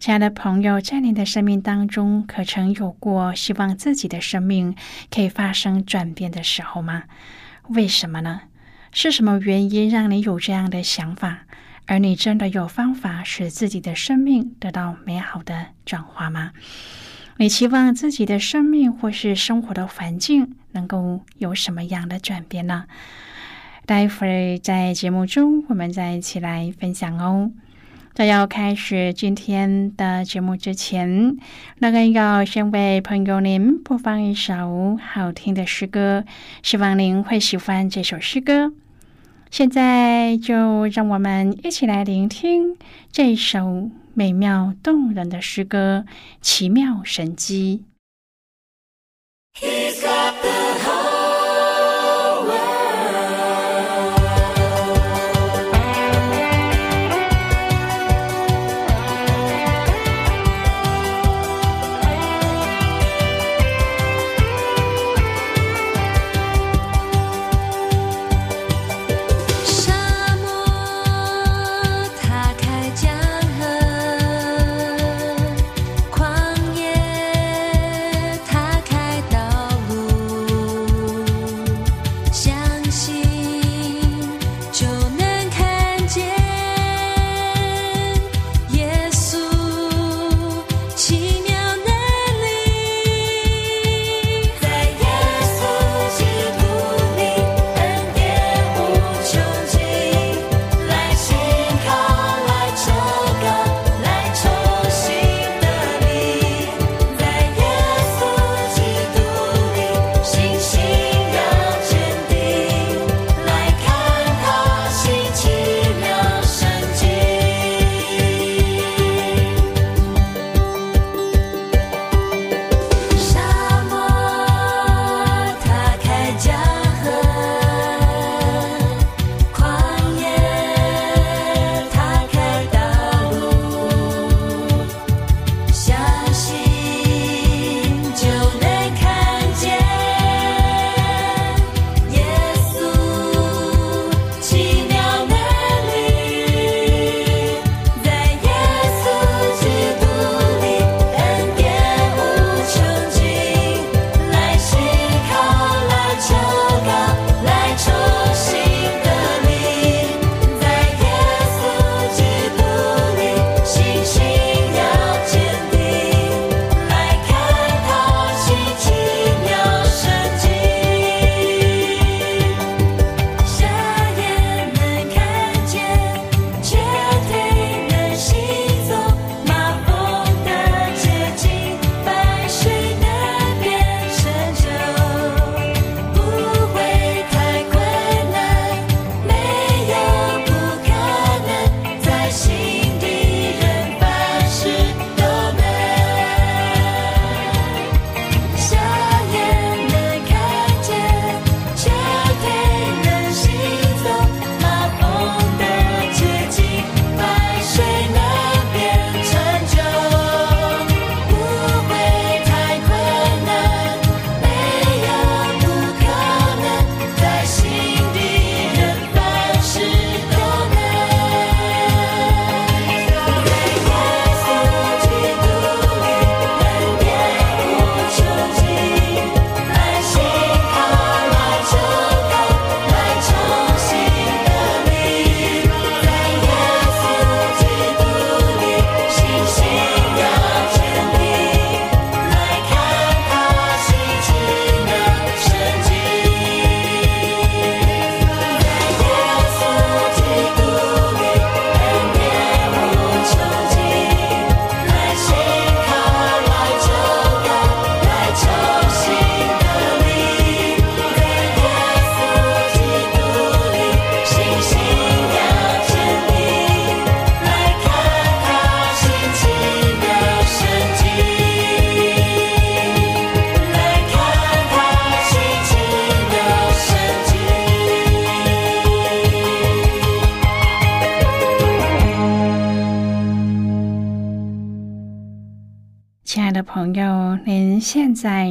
亲爱的朋友，在您的生命当中，可曾有过希望自己的生命可以发生转变的时候吗？为什么呢？是什么原因让你有这样的想法？而你真的有方法使自己的生命得到美好的转化吗？你期望自己的生命或是生活的环境能够有什么样的转变呢？待会儿在节目中，我们再一起来分享哦。在要开始今天的节目之前，那个要先为朋友您播放一首好听的诗歌，希望您会喜欢这首诗歌。现在就让我们一起来聆听这首美妙动人的诗歌《奇妙神机》。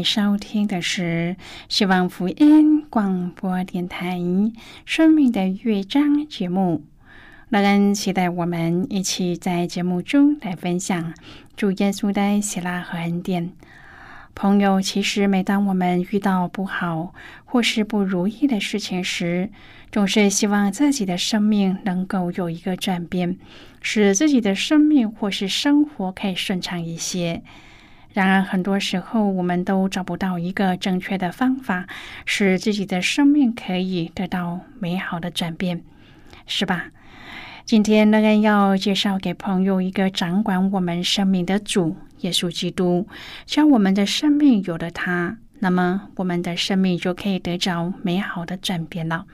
收听的是希望福音广播电台《生命的乐章》节目。乐恩期待我们一起在节目中来分享主耶稣的喜乐和恩典。朋友，其实每当我们遇到不好或是不如意的事情时，总是希望自己的生命能够有一个转变，使自己的生命或是生活可以顺畅一些。然而，很多时候我们都找不到一个正确的方法，使自己的生命可以得到美好的转变，是吧？今天，乐恩要介绍给朋友一个掌管我们生命的主。耶稣基督将我们的生命有了他，那么我们的生命就可以得着美好的转变了。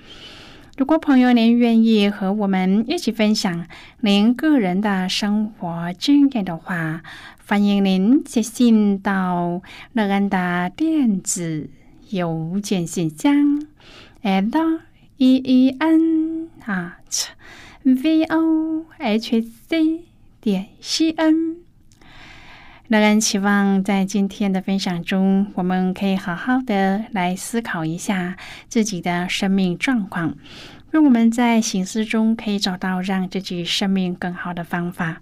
如果朋友您愿意和我们一起分享您个人的生活经验的话，欢迎您写信到乐安达电子邮件信箱：l e e n at v o h c 点 c n。乐安期望在今天的分享中，我们可以好好的来思考一下自己的生命状况，让我们在醒思中可以找到让自己生命更好的方法。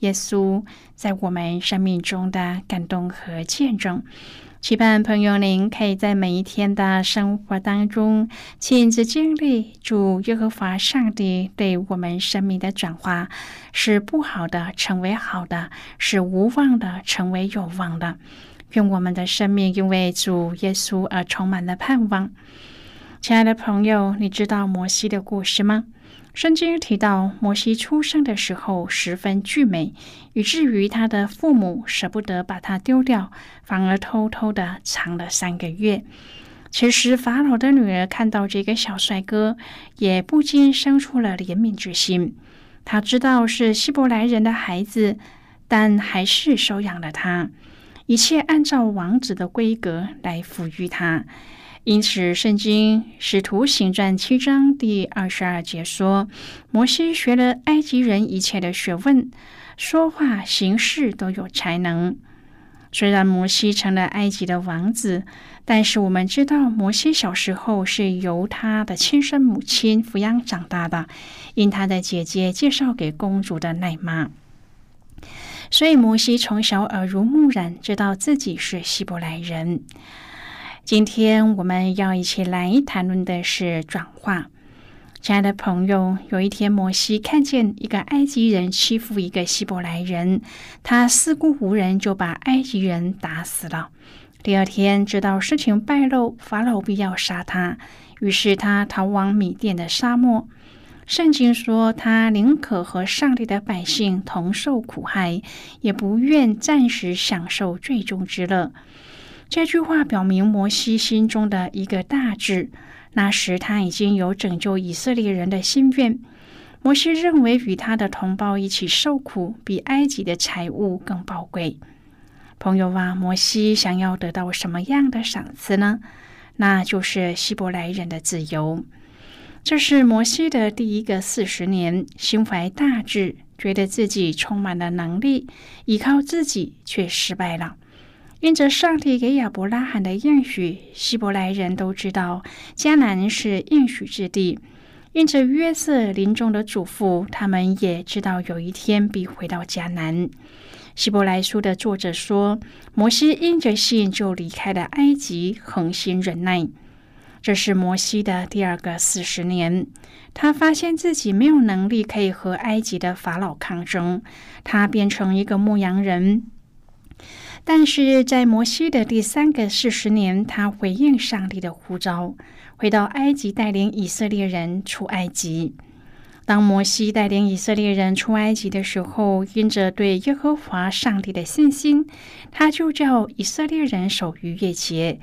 耶稣在我们生命中的感动和见证。期盼朋友您可以在每一天的生活当中亲自经历主耶和华上帝对我们生命的转化，使不好的成为好的，使无望的成为有望的。愿我们的生命因为主耶稣而充满了盼望。亲爱的朋友，你知道摩西的故事吗？圣经提到，摩西出生的时候十分俊美，以至于他的父母舍不得把他丢掉，反而偷偷的藏了三个月。其实，法老的女儿看到这个小帅哥，也不禁生出了怜悯之心。他知道是希伯来人的孩子，但还是收养了他，一切按照王子的规格来抚育他。因此，《圣经使徒行传》七章第二十二节说：“摩西学了埃及人一切的学问，说话行事都有才能。”虽然摩西成了埃及的王子，但是我们知道，摩西小时候是由他的亲生母亲抚养长大的，因他的姐姐介绍给公主的奶妈，所以摩西从小耳濡目染，知道自己是希伯来人。今天我们要一起来谈论的是转化。亲爱的朋友，有一天摩西看见一个埃及人欺负一个希伯来人，他四顾无人就把埃及人打死了。第二天知道事情败露，法老必要杀他，于是他逃往米甸的沙漠。圣经说，他宁可和上帝的百姓同受苦害，也不愿暂时享受最终之乐。这句话表明摩西心中的一个大志。那时他已经有拯救以色列人的心愿。摩西认为与他的同胞一起受苦，比埃及的财物更宝贵。朋友啊，摩西想要得到什么样的赏赐呢？那就是希伯来人的自由。这是摩西的第一个四十年，心怀大志，觉得自己充满了能力，依靠自己却失败了。因着上帝给亚伯拉罕的应许，希伯来人都知道迦南是应许之地。因着约瑟临终的嘱咐，他们也知道有一天必回到迦南。希伯来书的作者说，摩西因着信就离开了埃及，恒心忍耐。这是摩西的第二个四十年，他发现自己没有能力可以和埃及的法老抗争，他变成一个牧羊人。但是在摩西的第三个四十年，他回应上帝的呼召，回到埃及带领以色列人出埃及。当摩西带领以色列人出埃及的时候，因着对耶和华上帝的信心，他就叫以色列人守逾越节。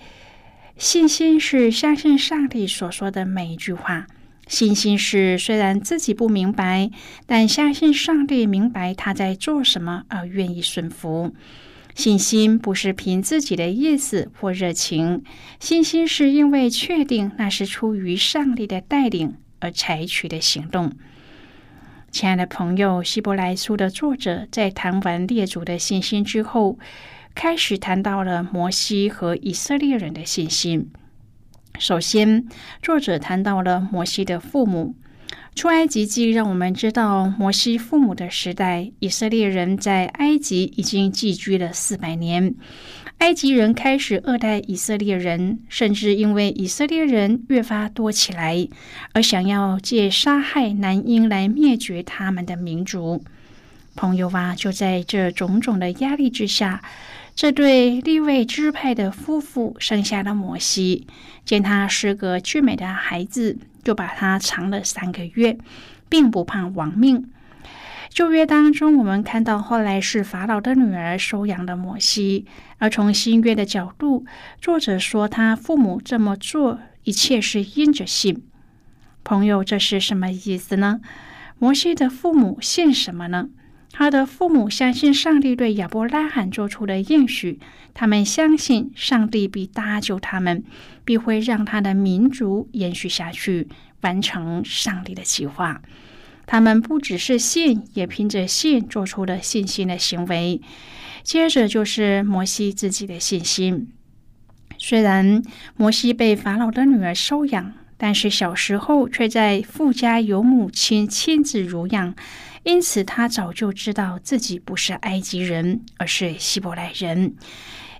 信心是相信上帝所说的每一句话。信心是虽然自己不明白，但相信上帝明白他在做什么而愿意顺服。信心不是凭自己的意思或热情，信心是因为确定那是出于上帝的带领而采取的行动。亲爱的朋友，《希伯来书》的作者在谈完列祖的信心之后，开始谈到了摩西和以色列人的信心。首先，作者谈到了摩西的父母。出埃及记让我们知道，摩西父母的时代，以色列人在埃及已经寄居了四百年。埃及人开始恶待以色列人，甚至因为以色列人越发多起来，而想要借杀害男婴来灭绝他们的民族。朋友啊，就在这种种的压力之下，这对立位支派的夫妇生下了摩西。见他是个俊美的孩子，就把他藏了三个月，并不怕亡命。旧约当中，我们看到后来是法老的女儿收养了摩西；而从新约的角度，作者说他父母这么做，一切是因着信。朋友，这是什么意思呢？摩西的父母信什么呢？他的父母相信上帝对亚伯拉罕做出的应许，他们相信上帝必搭救他们，必会让他的民族延续下去，完成上帝的计划。他们不只是信，也凭着信做出了信心的行为。接着就是摩西自己的信心。虽然摩西被法老的女儿收养，但是小时候却在富家由母亲亲自乳养，因此他早就知道自己不是埃及人，而是希伯来人。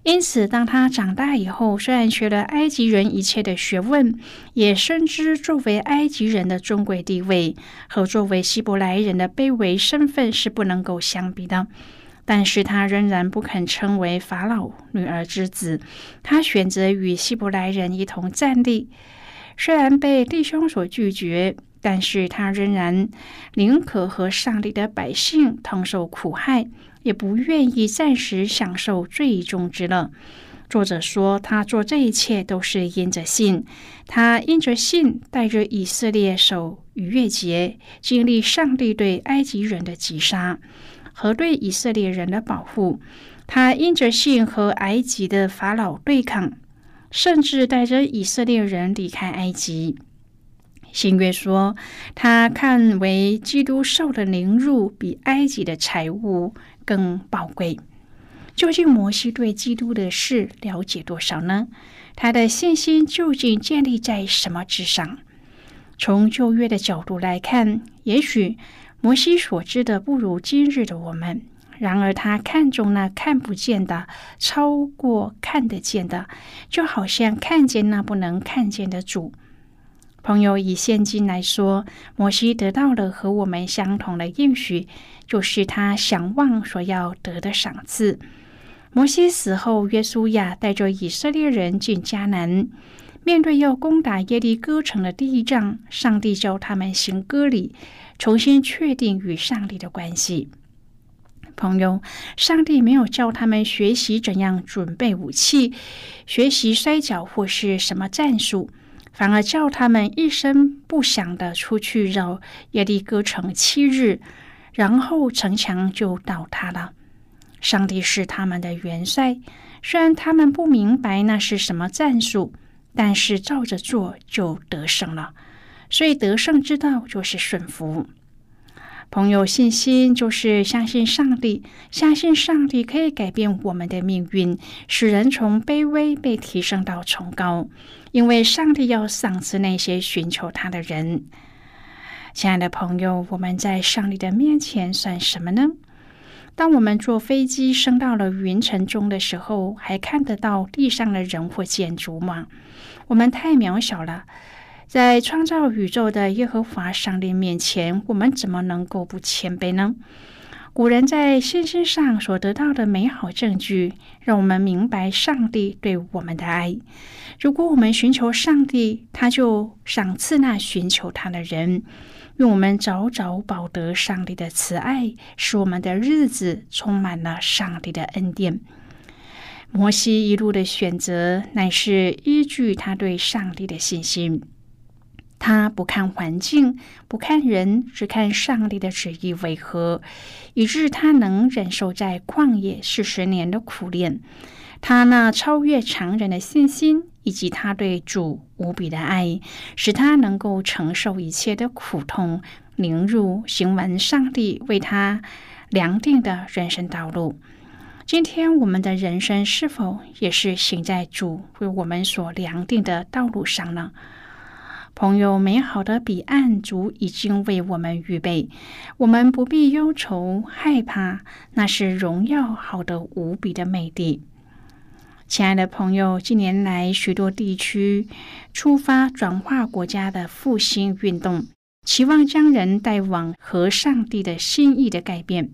因此，当他长大以后，虽然学了埃及人一切的学问，也深知作为埃及人的尊贵地位和作为希伯来人的卑微身份是不能够相比的，但是他仍然不肯称为法老女儿之子。他选择与希伯来人一同站立，虽然被弟兄所拒绝，但是他仍然宁可和上帝的百姓同受苦害。也不愿意暂时享受最终之乐。作者说，他做这一切都是因着信。他因着信，带着以色列守逾越节，经历上帝对埃及人的击杀和对以色列人的保护。他因着信和埃及的法老对抗，甚至带着以色列人离开埃及。新约说，他看为基督受的凌辱比埃及的财物。更宝贵。究竟摩西对基督的事了解多少呢？他的信心究竟建立在什么之上？从旧约的角度来看，也许摩西所知的不如今日的我们。然而，他看重那看不见的，超过看得见的，就好像看见那不能看见的主。朋友，以现今来说，摩西得到了和我们相同的应许。就是他想望所要得的赏赐。摩西死后，约书亚带着以色列人进迦南，面对要攻打耶利哥城的第一仗，上帝教他们行割礼，重新确定与上帝的关系。朋友，上帝没有教他们学习怎样准备武器、学习摔跤或是什么战术，反而叫他们一声不响的出去绕耶利哥城七日。然后城墙就倒塌了。上帝是他们的元帅，虽然他们不明白那是什么战术，但是照着做就得胜了。所以得胜之道就是顺服。朋友，信心就是相信上帝，相信上帝可以改变我们的命运，使人从卑微被提升到崇高。因为上帝要赏赐那些寻求他的人。亲爱的朋友，我们在上帝的面前算什么呢？当我们坐飞机升到了云层中的时候，还看得到地上的人或建筑吗？我们太渺小了，在创造宇宙的耶和华上帝面前，我们怎么能够不谦卑呢？古人在信心上所得到的美好证据，让我们明白上帝对我们的爱。如果我们寻求上帝，他就赏赐那寻求他的人。愿我们早早保得上帝的慈爱，使我们的日子充满了上帝的恩典。摩西一路的选择，乃是依据他对上帝的信心。他不看环境，不看人，只看上帝的旨意为何，以致他能忍受在旷野四十年的苦练。他那超越常人的信心，以及他对主无比的爱，使他能够承受一切的苦痛，凝入行完上帝为他量定的人生道路。今天我们的人生是否也是行在主为我们所量定的道路上呢？朋友，美好的彼岸，足已经为我们预备，我们不必忧愁害怕，那是荣耀好的无比的美丽。亲爱的朋友，近年来许多地区出发转化国家的复兴运动，期望将人带往和上帝的心意的改变。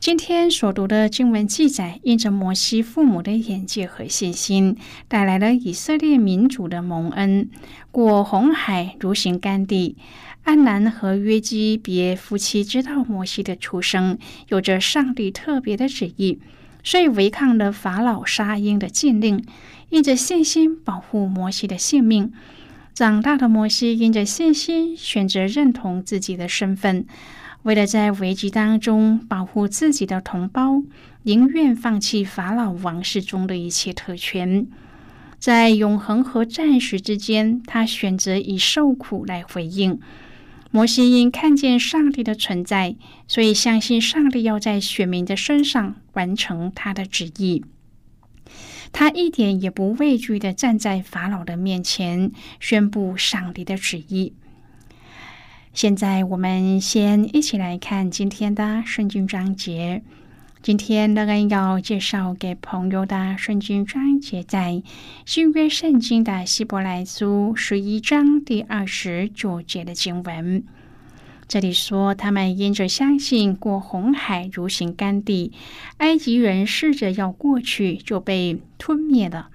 今天所读的经文记载，因着摩西父母的眼界和信心，带来了以色列民主的蒙恩，过红海如行干地。安南和约基别夫妻知道摩西的出生有着上帝特别的旨意，所以违抗了法老沙鹰的禁令，因着信心保护摩西的性命。长大的摩西因着信心选择认同自己的身份。为了在危机当中保护自己的同胞，宁愿放弃法老王室中的一切特权，在永恒和暂时之间，他选择以受苦来回应。摩西因看见上帝的存在，所以相信上帝要在选民的身上完成他的旨意。他一点也不畏惧的站在法老的面前，宣布上帝的旨意。现在我们先一起来看今天的圣经章节。今天乐恩要介绍给朋友的圣经章节，在新约圣经的希伯来书十一章第二十九节的经文。这里说，他们因着相信过红海如行干地，埃及人试着要过去，就被吞灭了。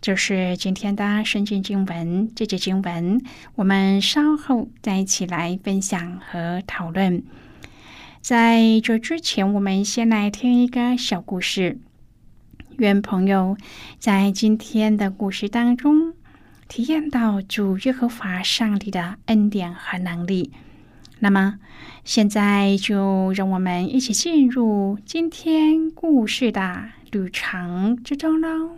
就是今天的圣经经文，这节经文我们稍后再一起来分享和讨论。在这之前，我们先来听一个小故事。愿朋友在今天的故事当中体验到主耶和华上帝的恩典和能力。那么，现在就让我们一起进入今天故事的旅程之中喽。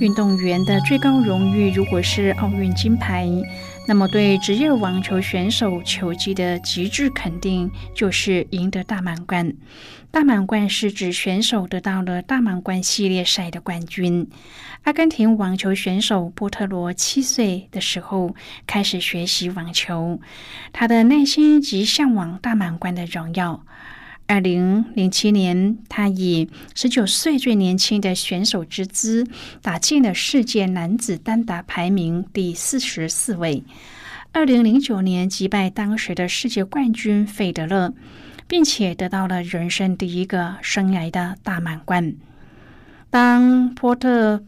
运动员的最高荣誉，如果是奥运金牌，那么对职业网球选手球技的极致肯定，就是赢得大满贯。大满贯是指选手得到了大满贯系列赛的冠军。阿根廷网球选手波特罗七岁的时候开始学习网球，他的内心极向往大满贯的荣耀。二零零七年，他以十九岁最年轻的选手之姿，打进了世界男子单打排名第四十四位。二零零九年，击败当时的世界冠军费德勒，并且得到了人生第一个生涯的大满贯。当波特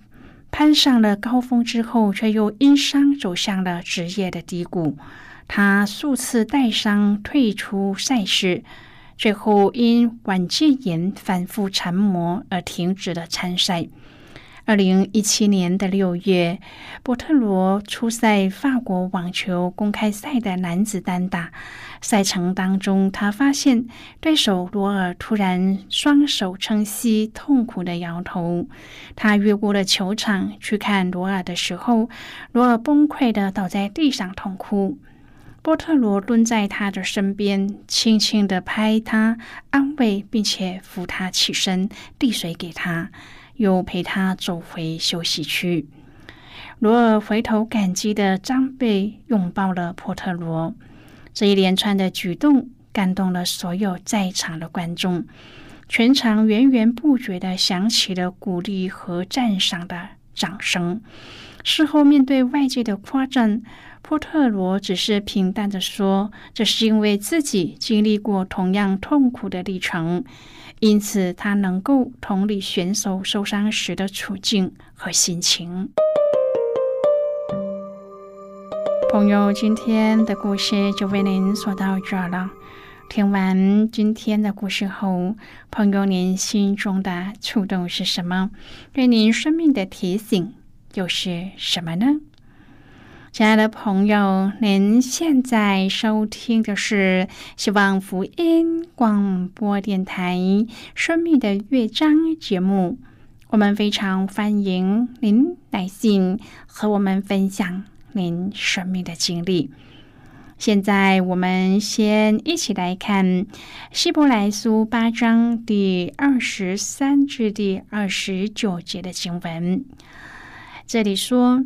攀上了高峰之后，却又因伤走向了职业的低谷。他数次带伤退出赛事。最后因晚戒炎反复缠磨而停止了参赛。二零一七年的六月，波特罗出赛法国网球公开赛的男子单打赛程当中，他发现对手罗尔突然双手撑膝，痛苦的摇头。他越过了球场去看罗尔的时候，罗尔崩溃的倒在地上痛哭。波特罗蹲在他的身边，轻轻的拍他，安慰，并且扶他起身，递水给他，又陪他走回休息区。罗尔回头感激的张背拥抱了波特罗。这一连串的举动感动了所有在场的观众，全场源源不绝的响起了鼓励和赞赏的掌声。事后面对外界的夸赞。波特罗只是平淡的说：“这是因为自己经历过同样痛苦的历程，因此他能够同理选手受伤时的处境和心情。”朋友，今天的故事就为您说到这儿了。听完今天的故事后，朋友您心中的触动是什么？对您生命的提醒又是什么呢？亲爱的朋友，您现在收听的是希望福音广播电台《生命的乐章》节目。我们非常欢迎您来信和我们分享您生命的经历。现在，我们先一起来看《希伯来书》八章第二十三至第二十九节的经文。这里说。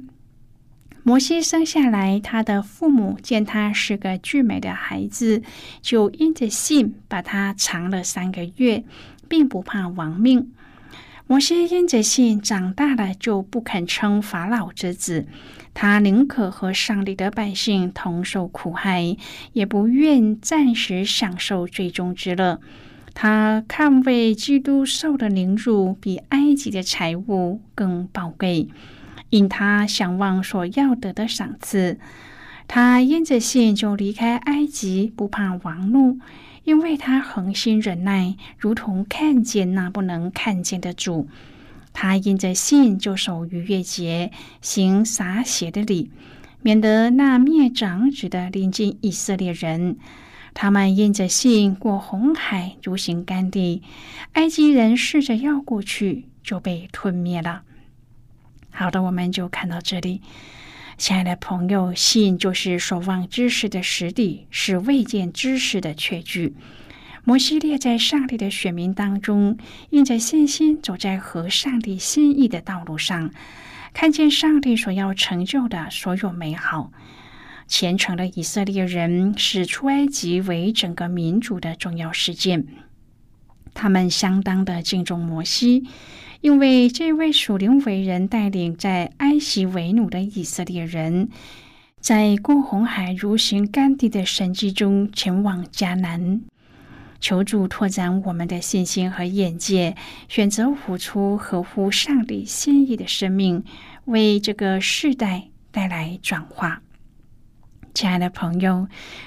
摩西生下来，他的父母见他是个俊美的孩子，就因着信把他藏了三个月，并不怕亡命。摩西因着信长大了，就不肯称法老之子，他宁可和上帝的百姓同受苦害，也不愿暂时享受最终之乐。他看为基督受的凌辱，比埃及的财物更宝贵。因他想望所要得的赏赐，他因着信就离开埃及，不怕王怒，因为他恒心忍耐，如同看见那不能看见的主。他因着信就守逾越节，行洒血的礼，免得那灭长子的临近以色列人。他们因着信过红海，如行干地。埃及人试着要过去，就被吞灭了。好的，我们就看到这里，亲爱的朋友，信就是所望知识的实底，是未见知识的确据。摩西列在上帝的选民当中，印着信心走在和上帝心意的道路上，看见上帝所要成就的所有美好。虔诚的以色列人是出埃及为整个民族的重要事件，他们相当的敬重摩西。因为这位属灵伟人带领在埃及为奴的以色列人，在过红海如行干地的神迹中前往迦南，求助拓展我们的信心和眼界，选择活出合乎上帝心意的生命，为这个世代带来转化。亲爱的朋友，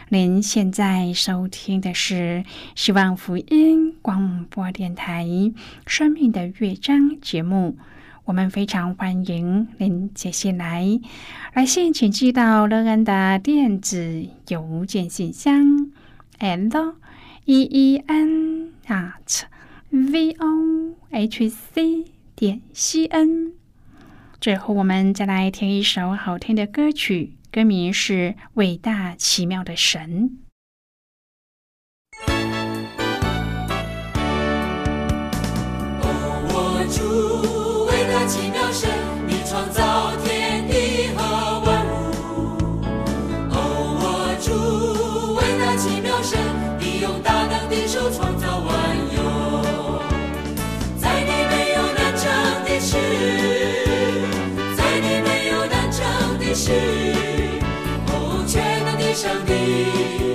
您现在收听的是希望福音广播电台《生命的乐章》节目。我们非常欢迎您接下来来信，请寄到乐安的电子邮件信箱：l e e n at v o h c 点 c n。最后，我们再来听一首好听的歌曲。歌名是《伟大奇妙的神》。哦，我主，伟大奇妙神，你创造天地和万物。哦，我主，伟大奇妙神，你用大能的手上帝，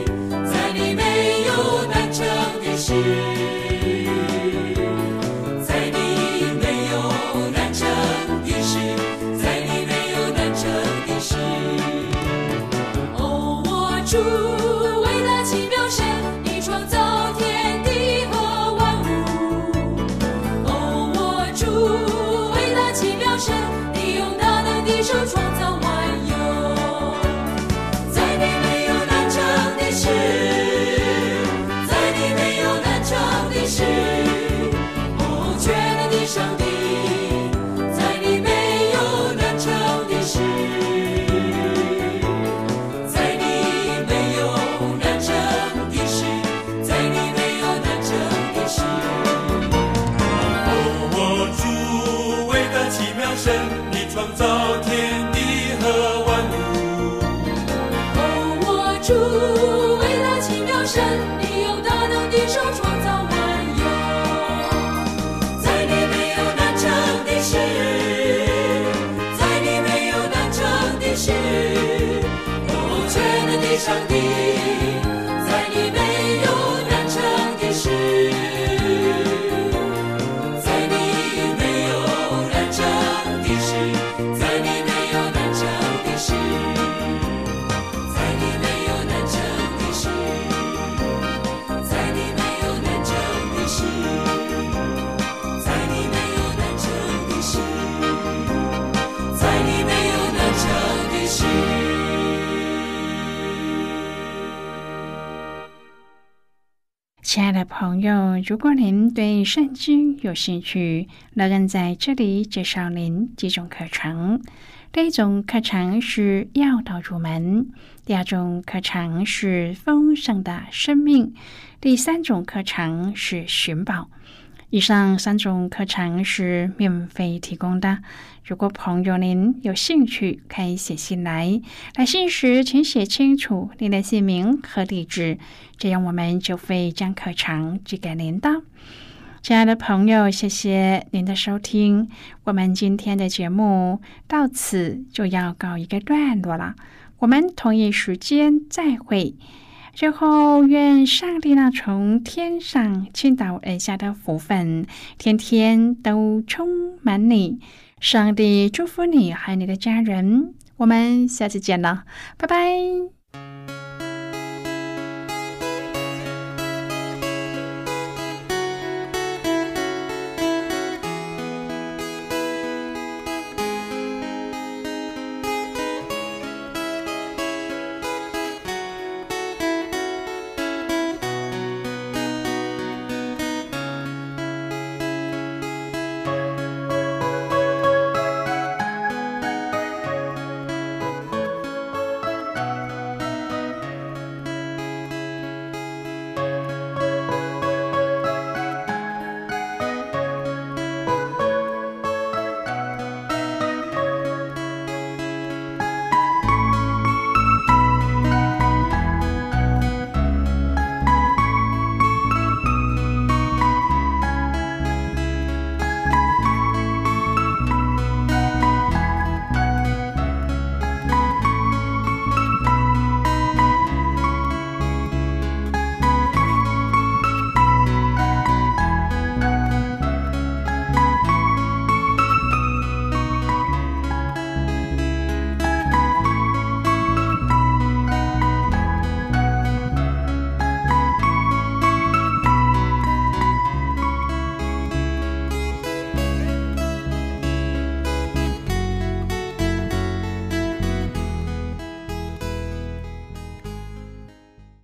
亲爱的朋友，如果您对圣经有兴趣，乐恩在这里介绍您几种课程。第一种课程是要道入门，第二种课程是丰盛的生命，第三种课程是寻宝。以上三种课程是免费提供的。如果朋友您有兴趣，可以写信来。来信时请写清楚您的姓名和地址，这样我们就会将课程寄给您的。亲爱的朋友，谢谢您的收听。我们今天的节目到此就要告一个段落了。我们同一时间再会。最后，愿上帝那从天上倾倒而下的福分，天天都充满你。上帝祝福你还有你的家人。我们下次见了拜拜。